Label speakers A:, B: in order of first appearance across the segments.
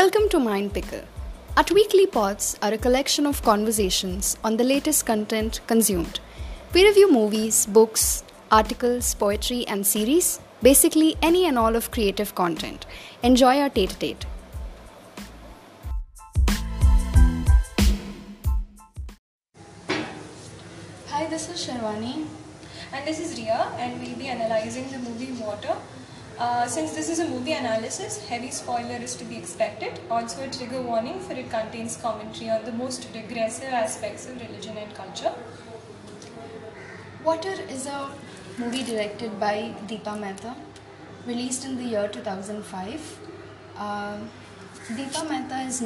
A: Welcome to Mind Pickle. Our weekly pods are a collection of conversations on the latest content consumed. We review movies, books, articles, poetry, and series, basically any and all of creative content. Enjoy our tete a tete. Hi, this is Sharwani.
B: And this is Ria, and we'll be analyzing the movie Water. Uh, since this is a movie analysis, heavy spoiler is to be expected. Also, a trigger warning for it contains commentary on the most regressive aspects of religion and culture.
A: Water is a movie directed by Deepa Mehta, released in the year 2005. Um, Deepa Mehta is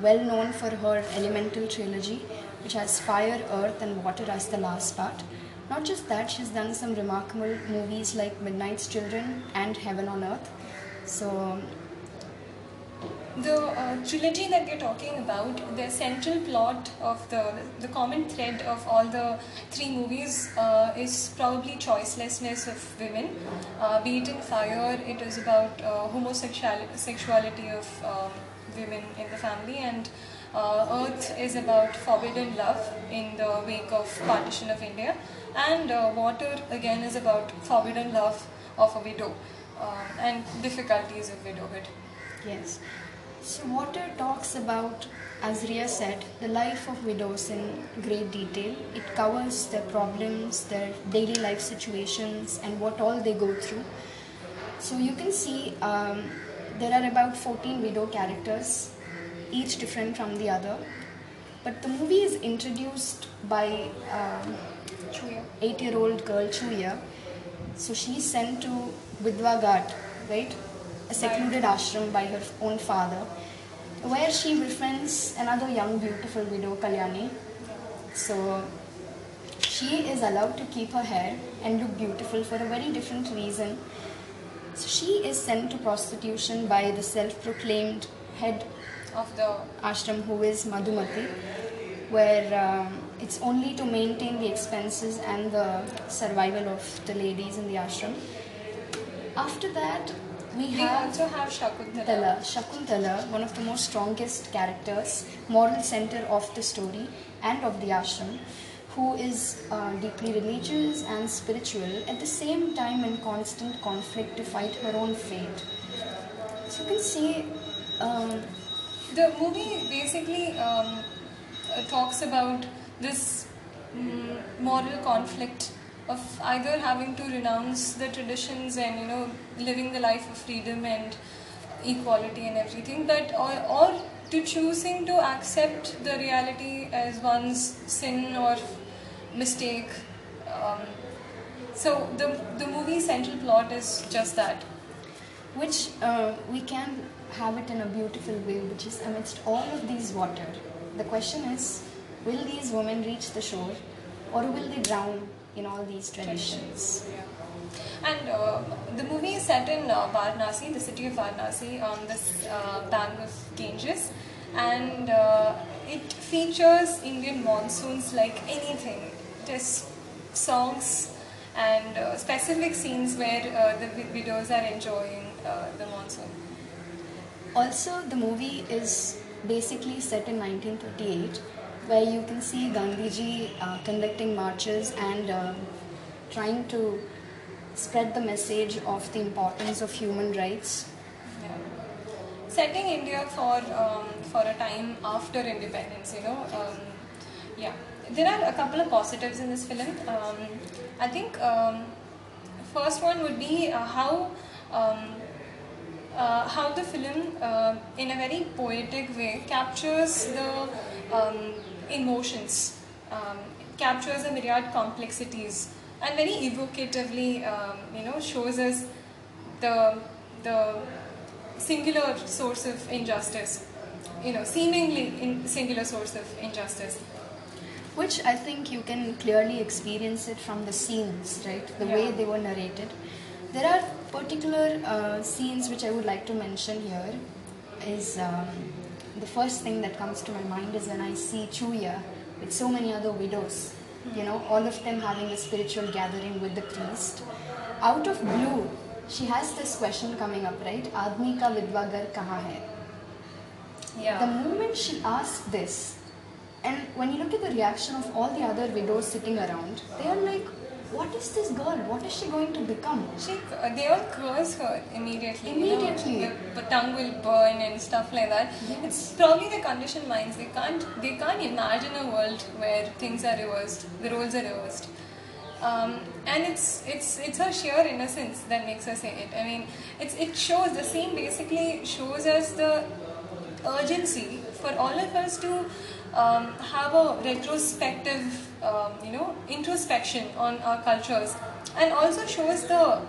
A: well known for her Elemental trilogy, which has fire, earth, and water as the last part. Not just that, she's done some remarkable movies like Midnight's Children and Heaven on Earth. So,
B: The uh, trilogy that we're talking about, the central plot of the the common thread of all the three movies uh, is probably choicelessness of women. Uh, be it in Fire, it is about uh, homosexuality sexuality of um, women in the family, and uh, Earth is about forbidden love in the wake of partition of India, and uh, Water again is about forbidden love of a widow um, and difficulties of widowhood.
A: yes. So, Water talks about, as Ria said, the life of widows in great detail. It covers their problems, their daily life situations, and what all they go through. So, you can see um, there are about 14 widow characters, each different from the other. But the movie is introduced by um, eight-year-old girl Chuya. So she's sent to Vidwa Ghat, right? A secluded ashram by her own father, where she befriends another young, beautiful widow, Kalyani. So she is allowed to keep her hair and look beautiful for a very different reason. So she is sent to prostitution by the self-proclaimed head
B: of the
A: ashram who is Madhumati, where um, it's only to maintain the expenses and the survival of the ladies in the ashram. After that, we
B: we
A: have
B: also have Shakuntala.
A: Shakuntala, Shakuntala, one of the most strongest characters, moral center of the story and of the ashram, who is uh, deeply religious and spiritual, at the same time in constant conflict to fight her own fate. So you can see. Um,
B: The movie basically um, uh, talks about this mm, moral conflict of either having to renounce the traditions and you know living the life of freedom and equality and everything, but or, or to choosing to accept the reality as one's sin or mistake. Um, so the the movie central plot is just that.
A: which uh, we can have it in a beautiful way, which is amidst all of these water. The question is, will these women reach the shore, or will they drown in all these traditions?
B: And uh, the movie is set in uh, Varanasi, the city of Varanasi, on this uh, bank of Ganges, and uh, it features Indian monsoons like anything. Just songs and uh, specific scenes where uh, the widows are enjoying the monsoon.
A: Also, the movie is basically set in 1938, where you can see Gandhiji uh, conducting marches and uh, trying to spread the message of the importance of human rights.
B: Setting India for um, for a time after independence, you know. Um, yeah, there are a couple of positives in this film. Um, I think um, first one would be uh, how um, uh, how the film, uh, in a very poetic way, captures the um, emotions, um, captures the myriad complexities, and very evocatively, um, you know, shows us the the singular source of injustice, you know, seemingly in singular source of injustice.
A: which I think you can clearly experience it from the scenes, right? The way they were narrated. There are particular uh, scenes which I would like to mention here. Is um, the first thing that comes to my mind is when I see Chuya with so many other widows, you know, all of them having a spiritual gathering with the priest. Out of blue, she has this question coming up, right? Aadmi ka vidwa kahan hai?
B: Yeah.
A: The moment she asked this, and when you look at the reaction of all the other widows sitting around, they are like, "What is this girl? What is she going to become?"
B: She, uh, they all curse her immediately. you know,
A: Immediately.
B: the, the tongue will burn and stuff like that. It's probably the conditioned minds. They can't, they can't imagine a world where things are reversed, the roles are reversed. Um, and it's it's it's her sheer innocence that makes her say it. I mean, it's it shows the scene basically shows us the urgency for all of us to um, have a retrospective, um, you know, introspection on our cultures, and also shows the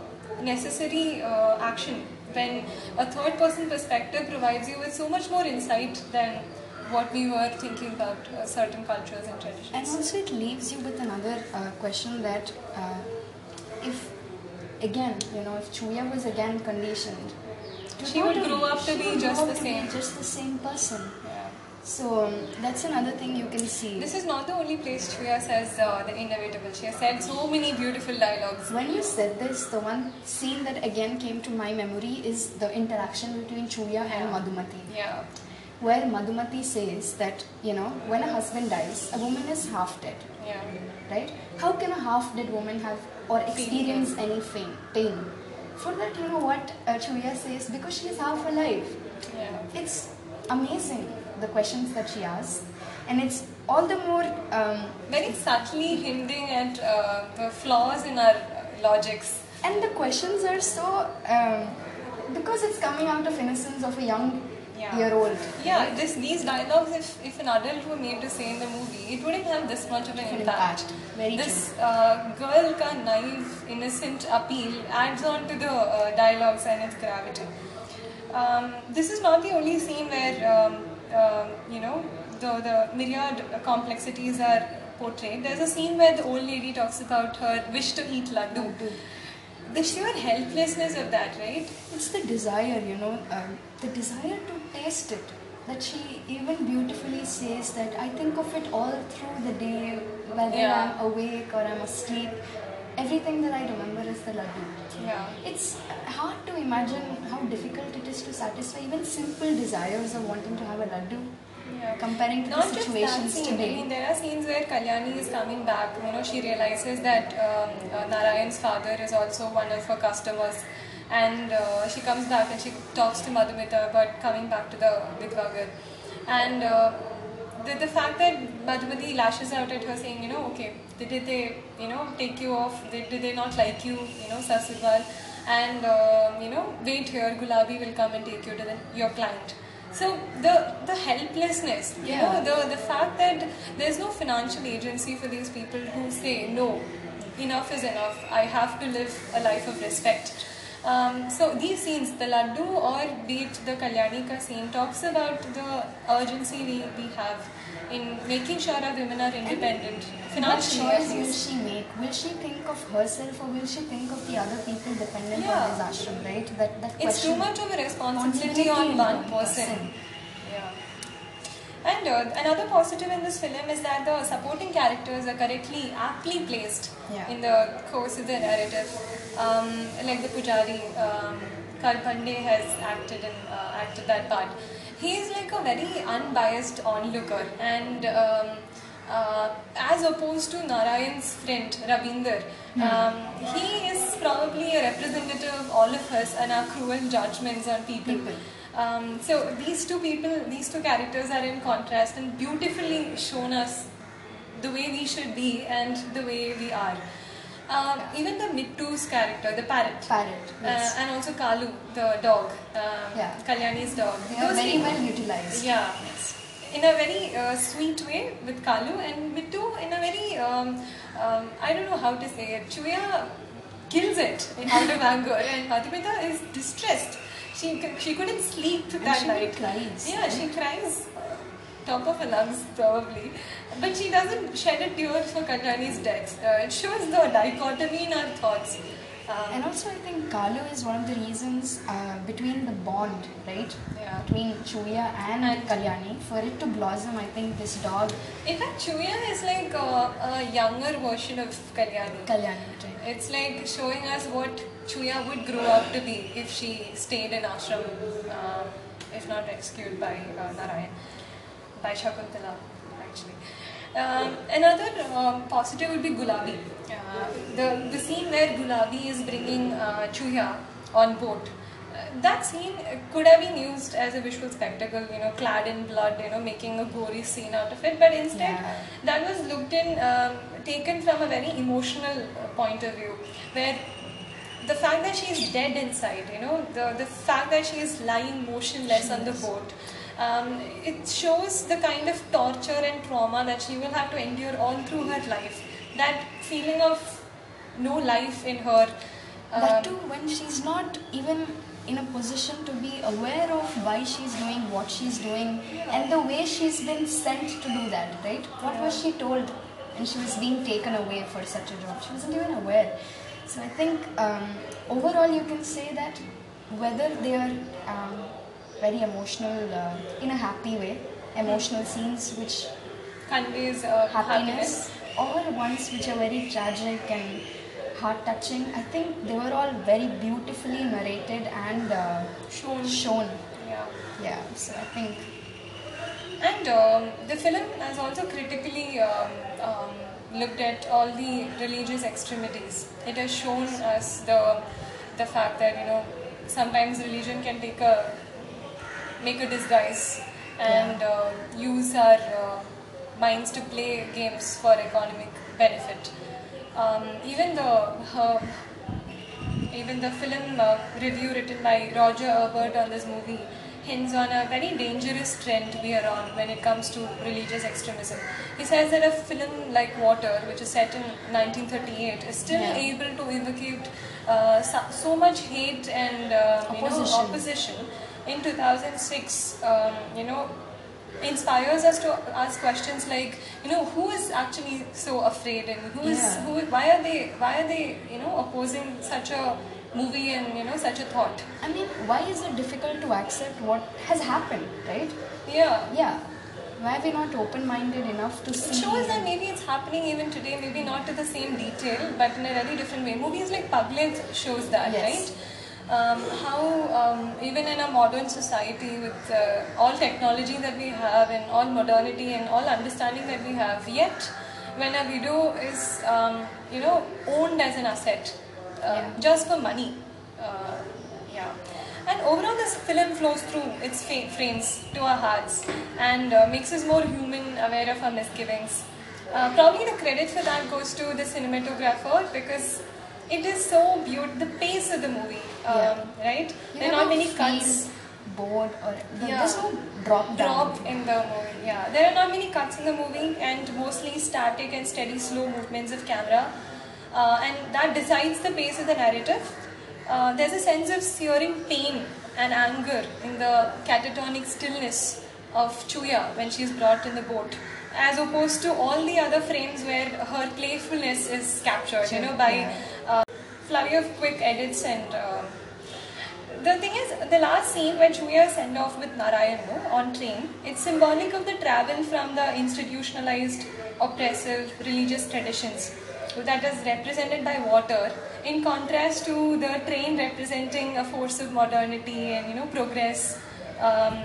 B: necessary uh, action when a third person perspective provides you with so much more insight than what we were thinking about uh, certain cultures and traditions.
A: And also, it leaves you with another uh, question that uh, if, again, you know, if Chuya was again conditioned,
B: She would grow up to be just the
A: up to be
B: same.
A: just the same person.
B: Yeah.
A: So um, that's another thing you can see.
B: This is not the only place Chuya says uh, the inevitable. She has said so many beautiful dialogues.
A: When you said this, the one scene that again came to my memory is the interaction between Chuya and Madhumati.
B: Yeah.
A: Where Madhumati says that, you know, when a husband dies, a woman is half dead,
B: Yeah.
A: right? How can a half dead woman have or experience any pain? pain? For that, you know what uh, Chuya says? Because she is half alive.
B: Yeah.
A: It's amazing the questions that she asks, and it's all the more um,
B: Very subtly hinting at uh, the flaws in our uh, logics.
A: And the questions are so um, because it's coming out of innocence of a young
B: Yeah.
A: year old.
B: Yeah, this these dialogues, if, if an adult were made to say in the movie, it wouldn't have this much of an impact.
A: impact. Very
B: this uh, girl ka naive, innocent appeal adds on to the uh, dialogues and its gravity. Um, this is not the only scene where um, um, you know the the myriad complexities are portrayed. There's a scene where the old lady talks about her wish to eat laddu. The sheer helplessness of that, right?
A: It's the desire, you know, um, the desire to taste it. That she even beautifully says that I think of it all through the day, whether
B: Yeah.
A: I'm awake or I'm asleep. Everything that I remember is the laddu.
B: Yeah.
A: It's hard to imagine how difficult it is to satisfy even simple desires of wanting to have a laddu.
B: Yeah.
A: Comparing to
B: Not
A: the
B: just that scene.
A: today.
B: I mean, there are scenes where Kalyani is coming back. You know, she realizes that um, uh, Narayan's father is also one of her customers, and uh, she comes back and she talks to Madhumita about coming back to the Vidwagar, and. Uh, the, the fact that Madhumati lashes out at her saying, you know, okay, did, did they, you know, take you off? Did, did they not like you, you know, Sasirwal? And, um, you know, wait here, Gulabi will come and take you to the, your client. So the the helplessness, you know, the the fact that there's no financial agency for these people who say no, enough is enough. I have to live a life of respect. Um, so these scenes, the laddu or be it the Kalyanika scene, talks about the urgency we, we have in making sure our women are independent
A: What
B: financially.
A: choice will she make? Will she think of herself or will she think of the other people dependent
B: Yeah.
A: on this ashram, right? That, that
B: It's too much of a responsibility on one person. Yeah. And uh, another positive in this film is that the supporting characters are correctly, aptly placed
A: Yeah.
B: in the course of the narrative. Um, like the Pujari, um, Karl Pandey has acted in uh, acted that part. He is like a very unbiased onlooker, and um, uh, as opposed to Narayan's friend Ravinder, um, he is probably a representative of all of us and our cruel judgments on people.
A: People.
B: Um, so these two people, these two characters are in contrast and beautifully shown us the way we should be and the way we are. Um, even the Mittu's character, the parrot,
A: Parrot, yes.
B: uh, and also Kalu, the dog, um,
A: Yeah.
B: Kalyani's dog.
A: They are very
B: people-
A: well utilized.
B: yeah, in a very uh, sweet way with Kalu and Mittu in a very um, um, I don't know how to say it. Chuya kills it in out of anger, and Madhumita is distressed. She she couldn't sleep that
A: she
B: night.
A: cries.
B: Yeah, she cries. uh, Top of her lungs, probably. But she doesn't shed a tear for Kalyani's death. Uh, it shows the dichotomy in our thoughts. Um,
A: And also, I think Kalu is one of the reasons uh, between the bond, right?
B: Yeah.
A: Between Chuya and,
B: And-
A: Kalyani. For it to blossom, I think this dog,
B: in fact, Chuya is like a, a younger version of Kalyani.
A: Kalyani, right?
B: It's like showing us what Chuya would grow up to be if she stayed in ashram. Um, if not rescued by uh, Narayan, by Shakuntala actually. Um, another um, positive would be Gulabi. Uh, the, the scene where Gulabi is bringing uh, Chuya on boat. Uh, that scene could have been used as a visual spectacle, you know, clad in blood, you know, making a gory scene out of it. But instead,
A: Yeah.
B: that was looked in, um, taken from a very emotional uh, point of view, where the fact that she is dead inside, you know, the, the fact that she is lying motionless on the boat, um, it shows the kind of torture and trauma that she will have to endure all through her life. That feeling of no life in her.
A: that
B: um,
A: too when she's not even in a position to be aware of why she's doing what she's doing and the way she's been sent to do that right? What was she told and she was being taken away for such a job? She wasn't even aware so i think um, overall you can say that whether they are um, very emotional uh, in a happy way emotional scenes which
B: conveys uh,
A: happiness, or ones which are very tragic and heart touching. I think they were all very beautifully narrated and uh,
B: Shown.
A: shown.
B: Yeah.
A: Yeah, so I think
B: And um, the film has also critically um, um, looked at all the religious extremities. It has shown us the the fact that you know sometimes religion can take a make a disguise and uh, use our uh, minds to play games for economic benefit. Um, even the her, even the film uh, review written by Roger Ebert on this movie hints on a very dangerous trend to be on when it comes to religious extremism. He says that a film like Water, which is set in 1938, is still
A: Yeah.
B: able to evocate uh, so, so much hate and uh, you know
A: Opposition.
B: opposition. In 2006, um, you know, inspires us to ask questions like, you know, who is actually so afraid and who is
A: Yeah.
B: who? Why are they? Why are they? You know, opposing such a movie and you know such a thought?
A: I mean, why is it difficult to accept what has happened, right?
B: Yeah.
A: Yeah. Why are we not open-minded enough to
B: It
A: see?
B: It shows that maybe it's happening even today, maybe not to the same detail, but in a very different way. Movies like Pagglait shows that,
A: Yes.
B: right? Um, how um, even in a modern society with uh, all technology that we have and all modernity and all understanding that we have, yet when a video is um, you know owned as an asset
A: Yeah.
B: just for money, uh, yeah. And overall, this film flows through its frames to our hearts and uh, makes us more human, aware of our misgivings. Uh, probably the credit for that goes to the cinematographer because it is so beautiful. The pace of the movie, um,
A: Yeah.
B: right?
A: You
B: there are not many cuts.
A: bored or the,
B: Yeah.
A: there's no drop down.
B: Drop in the movie, yeah. There are not many cuts in the movie and mostly static and steady, slow movements of camera, uh, and that decides the pace of the narrative. Uh, there's a sense of searing pain and anger in the catatonic stillness of Chuya when she's brought in the boat, as opposed to all the other frames where her playfulness is captured, you know, by uh, flurry of quick edits and. Uh, the thing is, the last scene when Chuya send off with Narayan no, on train, it's symbolic of the travel from the institutionalized, oppressive religious traditions that is represented by water, in contrast to the train representing a force of modernity and you know progress. Um,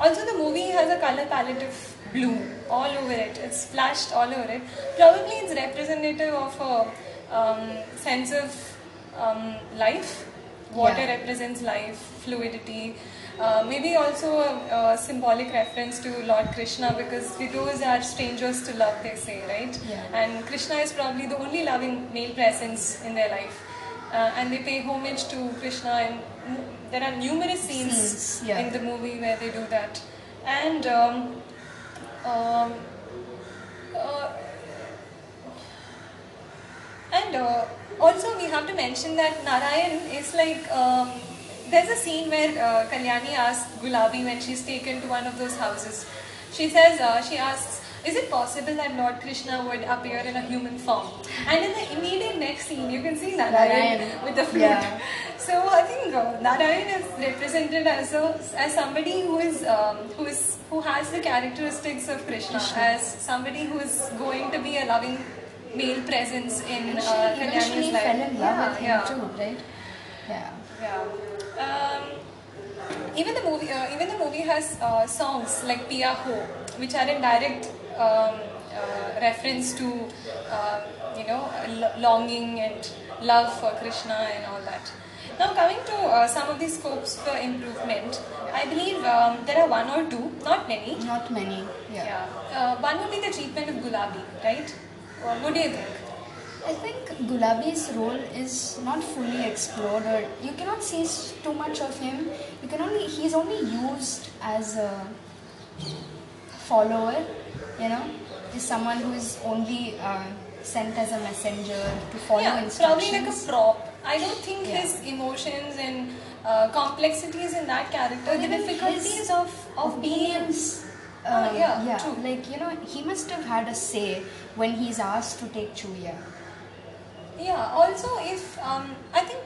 B: also, the movie has a color palette of blue all over it. It's splashed all over it. Probably it's representative of a um, sense of um, life Water
A: Yeah.
B: represents life, fluidity. Uh, maybe also a, a symbolic reference to Lord Krishna because widows are strangers to love, they say, right?
A: Yeah.
B: And Krishna is probably the only loving male presence in their life. Uh, and they pay homage to Krishna, and m- there are numerous scenes,
A: Scenes, yeah.
B: in the movie where they do that. And um, um, uh, and uh, also, we have to mention that Narayan is like. Um, there's a scene where uh, Kalyani asks Gulabi when she's taken to one of those houses. She says, uh, she asks, is it possible that Lord Krishna would appear in a human form? And in the immediate next scene, you can see Narayan,
A: Narayan.
B: with the flute.
A: Yeah.
B: So I think uh, Narayan is represented as a, as somebody who is um, who is who has the characteristics of Krishna,
A: Krishna.
B: as somebody who is going to be a loving male presence in uh, Kalyani's life.
A: fell in love
B: yeah,
A: with him
B: yeah,
A: too, right? Yeah.
B: Yeah. Um, even the movie, uh, even the movie has uh, songs like Pia Ho, which are in direct um, uh, reference to, uh, you know, l- longing and love for Krishna and all that. Now, coming to uh, some of the scopes for improvement, I believe um, there are one or two, not many.
A: Not many. Yeah.
B: Yeah. Uh, one would be the treatment of Gulabi, right? What do you think?
A: I think Gulabi's role is not fully explored, or you cannot see too much of him. You can only he's only used as a follower. You know, is someone who is only uh, sent as a messenger to follow
B: yeah,
A: instructions.
B: probably like a prop. I don't think
A: Yeah.
B: his emotions and uh, complexities in that character,
A: Or
B: the difficulties of of being. Ah,
A: Uh,
B: yeah,
A: yeah,
B: true.
A: like you know, he must have had a say when he's asked to take Chuya.
B: Yeah, also if um, I think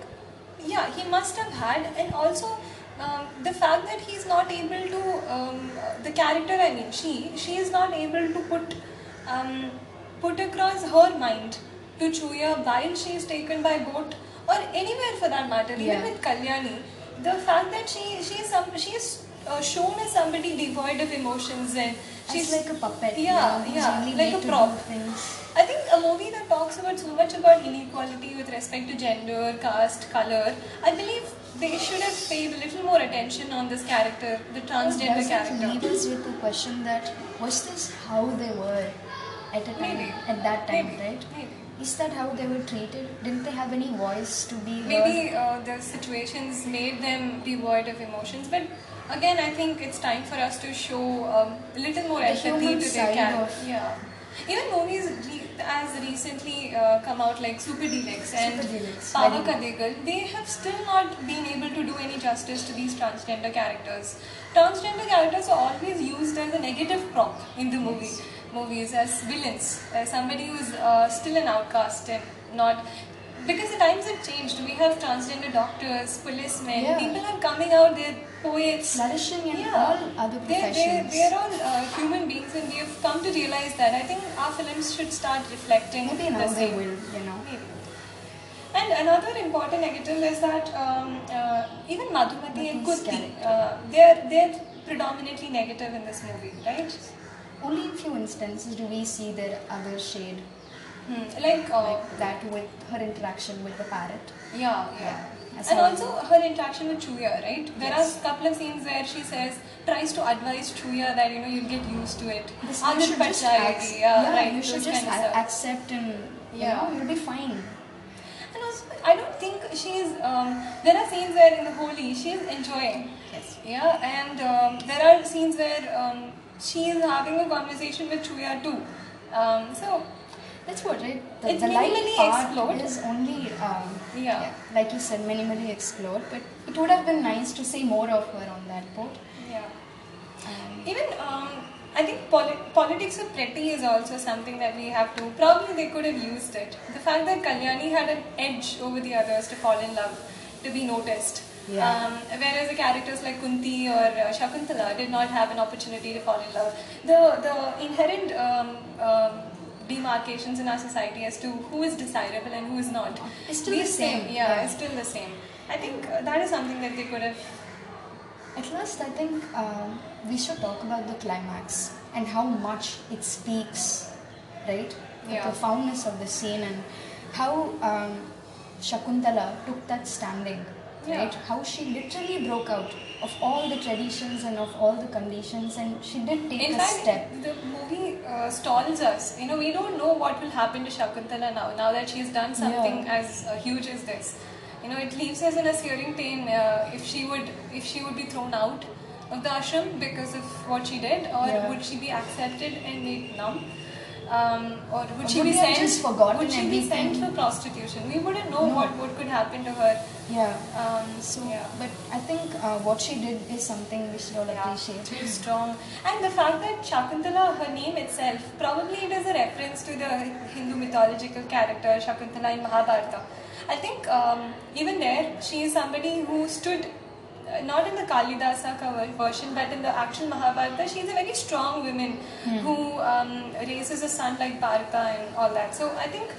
B: yeah he must have had and also um, the fact that he's not able to um, the character I mean she she is not able to put um, put across her mind to Chuya while she is taken by boat or anywhere for that matter even with Kalyani. The fact that she she is some she is uh, shown as somebody devoid of emotions and
A: She's
B: she's
A: like a puppet.
B: Yeah,
A: you know, who's
B: yeah,
A: only
B: like a prop. I think a movie that talks about so much about inequality with respect to gender, caste, color, I believe they should have paid a little more attention on this character, the transgender
A: Does it leave
B: character.
A: us with the question that was this how they were at a time
B: Maybe.
A: at that time,
B: Maybe.
A: right?
B: Maybe.
A: Is that how they were treated? Didn't they have any voice to be?
B: Maybe uh, the situations made them devoid of emotions, but again, I think it's time for us to show um, a little more
A: The
B: empathy to their
A: side
B: character.
A: of-
B: Yeah. Even movies re- as recently uh, come out like Super Deluxe and
A: Super Deluxe, Paava
B: Kadhaigal, they have still not been able to do any justice to these transgender characters. Transgender characters are always used as a negative prop in the movie movies as villains, as somebody who's uh, still an outcast and not. Because the times have changed. We have transgender doctors, policemen,
A: Yeah.
B: people are coming out, they're poets.
A: flourishing in
B: Yeah.
A: all other
B: They're, they're,
A: professions.
B: they're all uh, human beings and we have come to realize that. I think our films should start reflecting
A: Maybe
B: the
A: now they will, you know.
B: Maybe. And another important negative is that um, uh, even Madhumati and
A: Kunti,
B: uh, they're, they're predominantly negative in this movie, right?
A: Only in few instances do we see their other shade,
B: Hmm. Like, uh,
A: like that with her interaction with the parrot.
B: yeah, yeah.
A: Yeah,
B: And also her interaction with Chuya, right? There
A: Yes.
B: are a couple of scenes where she says, tries to advise Chuya that you know you'll get used to it.
A: This you should just
B: Panchayati,
A: ac-
B: yeah,
A: yeah,
B: right.
A: you should just accept and you
B: Yeah.
A: know you'll be fine.
B: And also, I don't think she's. Um, there are scenes where in the holy she's enjoying.
A: Yes.
B: Yeah, and um, there are scenes where um, she is having a conversation with Chuya too. Um, so
A: That's what, right? The,
B: It's
A: the
B: minimally
A: part
B: explored.
A: is only, um,
B: Yeah.
A: like you said, minimally explored. But it would have been nice to see more of her on that boat.
B: yeah,
A: Um,
B: even um, I think poli- politics of pretty is also something that we have to. Probably they could have used it. The fact that Kalyani had an edge over the others to fall in love, to be noticed.
A: Yeah.
B: Um, whereas the characters like Kunti or uh, Shakuntala did not have an opportunity to fall in love. The the inherent um, um, demarcations in our society as to who is desirable and who is not.
A: It's still
B: These
A: the same,
B: Yeah,
A: yeah.
B: it's still the same. I think uh, that is something that they could have.
A: At last, I think um, we should talk about the climax and how much it speaks, right? The
B: Yeah.
A: profoundness of the scene and how um, Shakuntala took that standing,
B: Yeah.
A: right? How she literally broke out of all the traditions and of all the conditions, and she did take
B: In
A: a
B: fact,
A: step.
B: the movie uh, stalls us. You know, we don't know what will happen to Shakuntala now. Now that she's done something
A: Yeah.
B: as uh, huge as this, you know, it leaves us in a searing pain. Uh, if she would, if she would be thrown out of the ashram because of what she did, or
A: Yeah.
B: would she be accepted and made numb? Um, or would
A: Or
B: she
A: would
B: be sent?
A: just forgotten
B: would she be sent for prostitution? We wouldn't know
A: No.
B: what, what could happen to her.
A: Yeah.
B: Um,
A: So,
B: yeah.
A: but I think uh, what she did is something we should all
B: Yeah,
A: appreciate.
B: too strong. And the fact that Shakuntala, her name itself, probably it is a reference to the Hindu mythological character Shakuntala in Mahabharata. I think um, even there, she is somebody who stood not in the Kalidasa version, but in the actual Mahabharata, she is a very strong woman who um, raises a son like Bharata and all that. So I think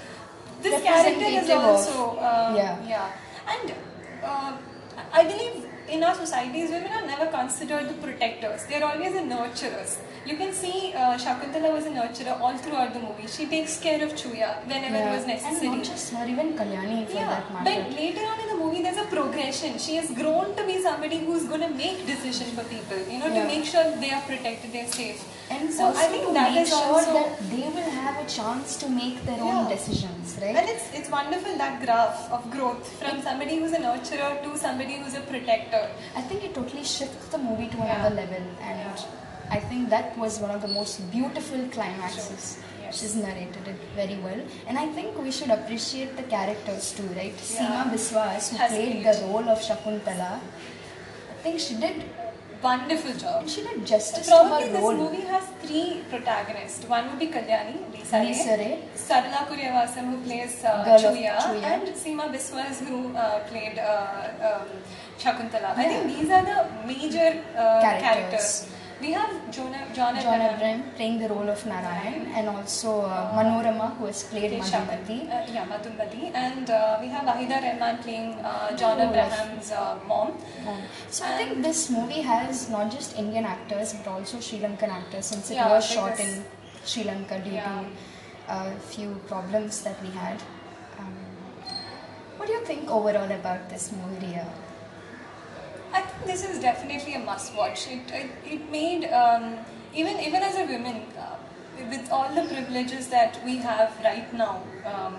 B: this character is also um,
A: yeah.
B: yeah, and uh, I believe in our societies, women are never considered the protectors. They're always the nurturers. You can see uh, Shakuntala was a nurturer all throughout the movie. She takes care of Chuya whenever it was necessary.
A: And not just her, even Kalyani for
B: yeah,
A: that matter.
B: but later on in the movie, there's a progression. She has grown to be somebody who's going to make decisions for people, you know,
A: Yeah.
B: to make sure they are protected, they're safe.
A: And
B: so I think that is
A: sure
B: also
A: that they will have a chance to make their own decisions, right?
B: And it's it's wonderful that graph of growth from somebody who's a nurturer to somebody who's a protector.
A: I think it totally shifts the movie to
B: Yeah.
A: another level, and
B: Yeah.
A: I think that was one of the most beautiful climaxes.
B: Yes.
A: She's narrated it very well, and I think we should appreciate the characters too, right?
B: Yeah.
A: Seema Biswas, who
B: Has
A: played. the role of Shakuntala, I think she did,
B: Wonderful job.
A: and she did justice
B: Probably
A: to her
B: this movie has three protagonists. One would be Kalyani, Lisa Ray. Sarala Kariyawasam who plays uh, Chuya,
A: Chuya.
B: and Seema Biswas who uh, played uh, um, Shakuntala. I think these are the major uh,
A: Characters.
B: characters. We have Jonah, John,
A: John
B: Abraham,
A: playing the role of Narayan, and also uh, Manorama, who has played Madhumati.
B: Uh, yeah. And uh, we have Waheeda Rehman playing uh, John
A: Oh.
B: Abraham's uh, mom.
A: So I think this movie has not just Indian actors but also Sri Lankan actors since it
B: Yeah,
A: was shot in Sri Lanka due
B: Yeah.
A: to a few problems that we had. Um, what do you think overall about this movie, Ria?
B: I think this is definitely a must-watch. It it, it made um, even even as a woman, uh, with all the privileges that we have right now, um,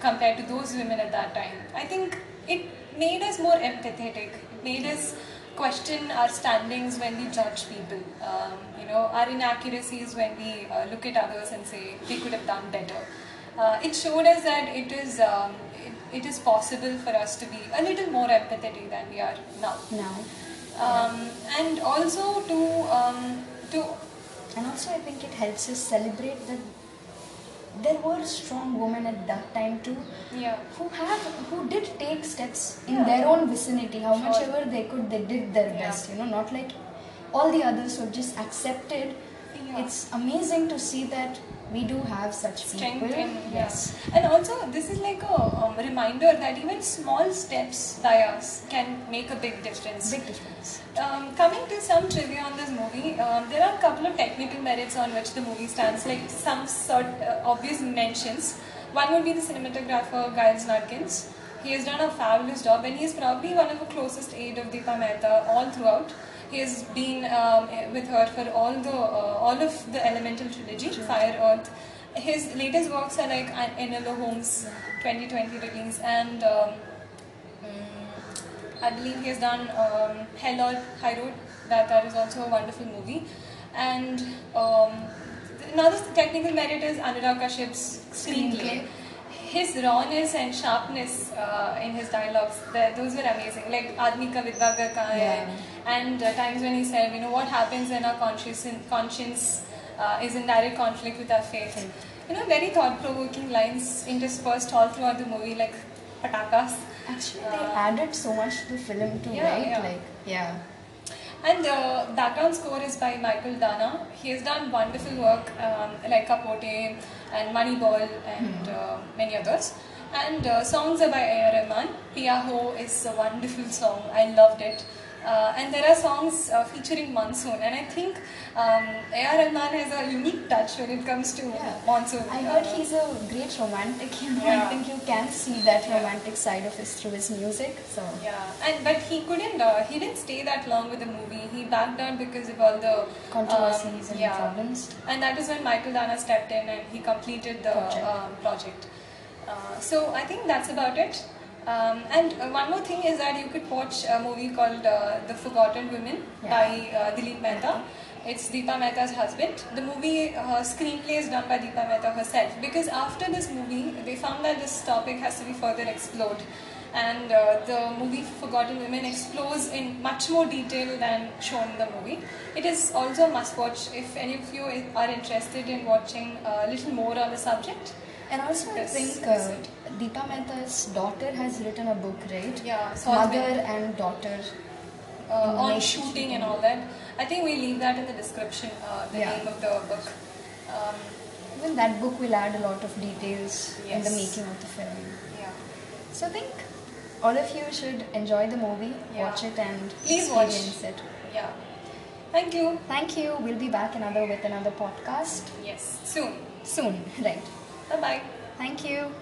B: compared to those women at that time, I think it made us more empathetic. It made us question our standings when we judge people. Um, you know, our inaccuracies when we uh, look at others and say they could have done better. Uh, it showed us that it is um, it, is possible for us to be a little more empathetic than we are now.
A: Now,
B: Um, and also to um, to
A: and also I think it helps us celebrate that there were strong women at that time too
B: yeah
A: who have who did take steps in
B: Yeah.
A: their own vicinity how much ever they could they did their
B: Yeah.
A: best you know not like all the others who just accepted
B: Yeah.
A: it's amazing to see that we do have such
B: strength
A: people
B: in
A: yes
B: and also this is like a um, reminder that even small steps by us can make a big difference
A: big difference
B: Um, coming to some trivia on this movie, um, there are a couple of technical merits on which the movie stands, like some sort uh, obvious mentions. One would be the cinematographer Giles Nuttgens. He has done a fabulous job, and he is probably one of the closest aid of Deepa Mehta all throughout. He has been um, with her for all the uh, all of the Elemental trilogy, Fire, Earth. His latest works are like Enola Holmes 2020 release and. Um, I believe he has done um, Hell or High Road. That that is also a wonderful movie. And um, another technical merit is Anurag Kashyap's screenplay.
A: Screenplay.
B: His rawness and sharpness uh, in his dialogues, the, those were amazing. Like Admi Ka Vidwa Ka
A: Yeah.
B: And uh, times when he said, you know, what happens when our conscience, conscience uh, is in direct conflict with our faith. You know, very thought-provoking lines interspersed all throughout the movie, like patakas.
A: actually they
B: Uh,
A: added so much to the film too
B: yeah,
A: right
B: yeah.
A: like yeah
B: And the background score is by Mychael Danna. He has done wonderful work um, like Capote and Moneyball and uh, many others. And uh, songs are by A.R. Rahman. Pia Ho is a wonderful song. I loved it. Uh, and there are songs uh, featuring monsoon. And I think um, A.R. Rahman has a unique touch when it comes to
A: Yeah.
B: monsoon.
A: I heard
B: Uh,
A: he's a great romantic you know I think you can see that
B: Yeah.
A: romantic side of his through his music so
B: Yeah, and but he couldn't. Uh, he didn't stay that long with the movie. He backed down because of all the
A: controversies
B: um,
A: and
B: yeah.
A: problems
B: And that is when Mychael Danna stepped in and he completed the
A: Project.
B: project. Um, project. Uh, so I think that's about it. Um, and uh, one more thing is that you could watch a movie called uh, The Forgotten Women
A: Yeah.
B: by uh, Dilip Mehta. It's Deepa Mehta's husband. The movie uh, screenplay is done by Deepa Mehta herself because after this movie, they found that this topic has to be further explored. And uh, the movie Forgotten Women explores in much more detail than shown in the movie. It is also a must watch if any of you are interested in watching a little more on the subject.
A: and also I think uh. Deepa Mehta's daughter has written a book right
B: Yeah,
A: mother and daughter
B: uh, on shooting and all that. I think we leave that in the description, uh, the
A: Yeah.
B: name of the book. Um,
A: even that book will add a lot of details in the making of the film
B: yeah.
A: so I think all of you should enjoy the movie,
B: Yeah.
A: watch it, and
B: Please watch.
A: experience it.
B: Yeah. Thank you.
A: Thank you. We'll be back another with another podcast
B: Yes. Soon.
A: soon. Right.
B: Bye bye.
A: Thank you.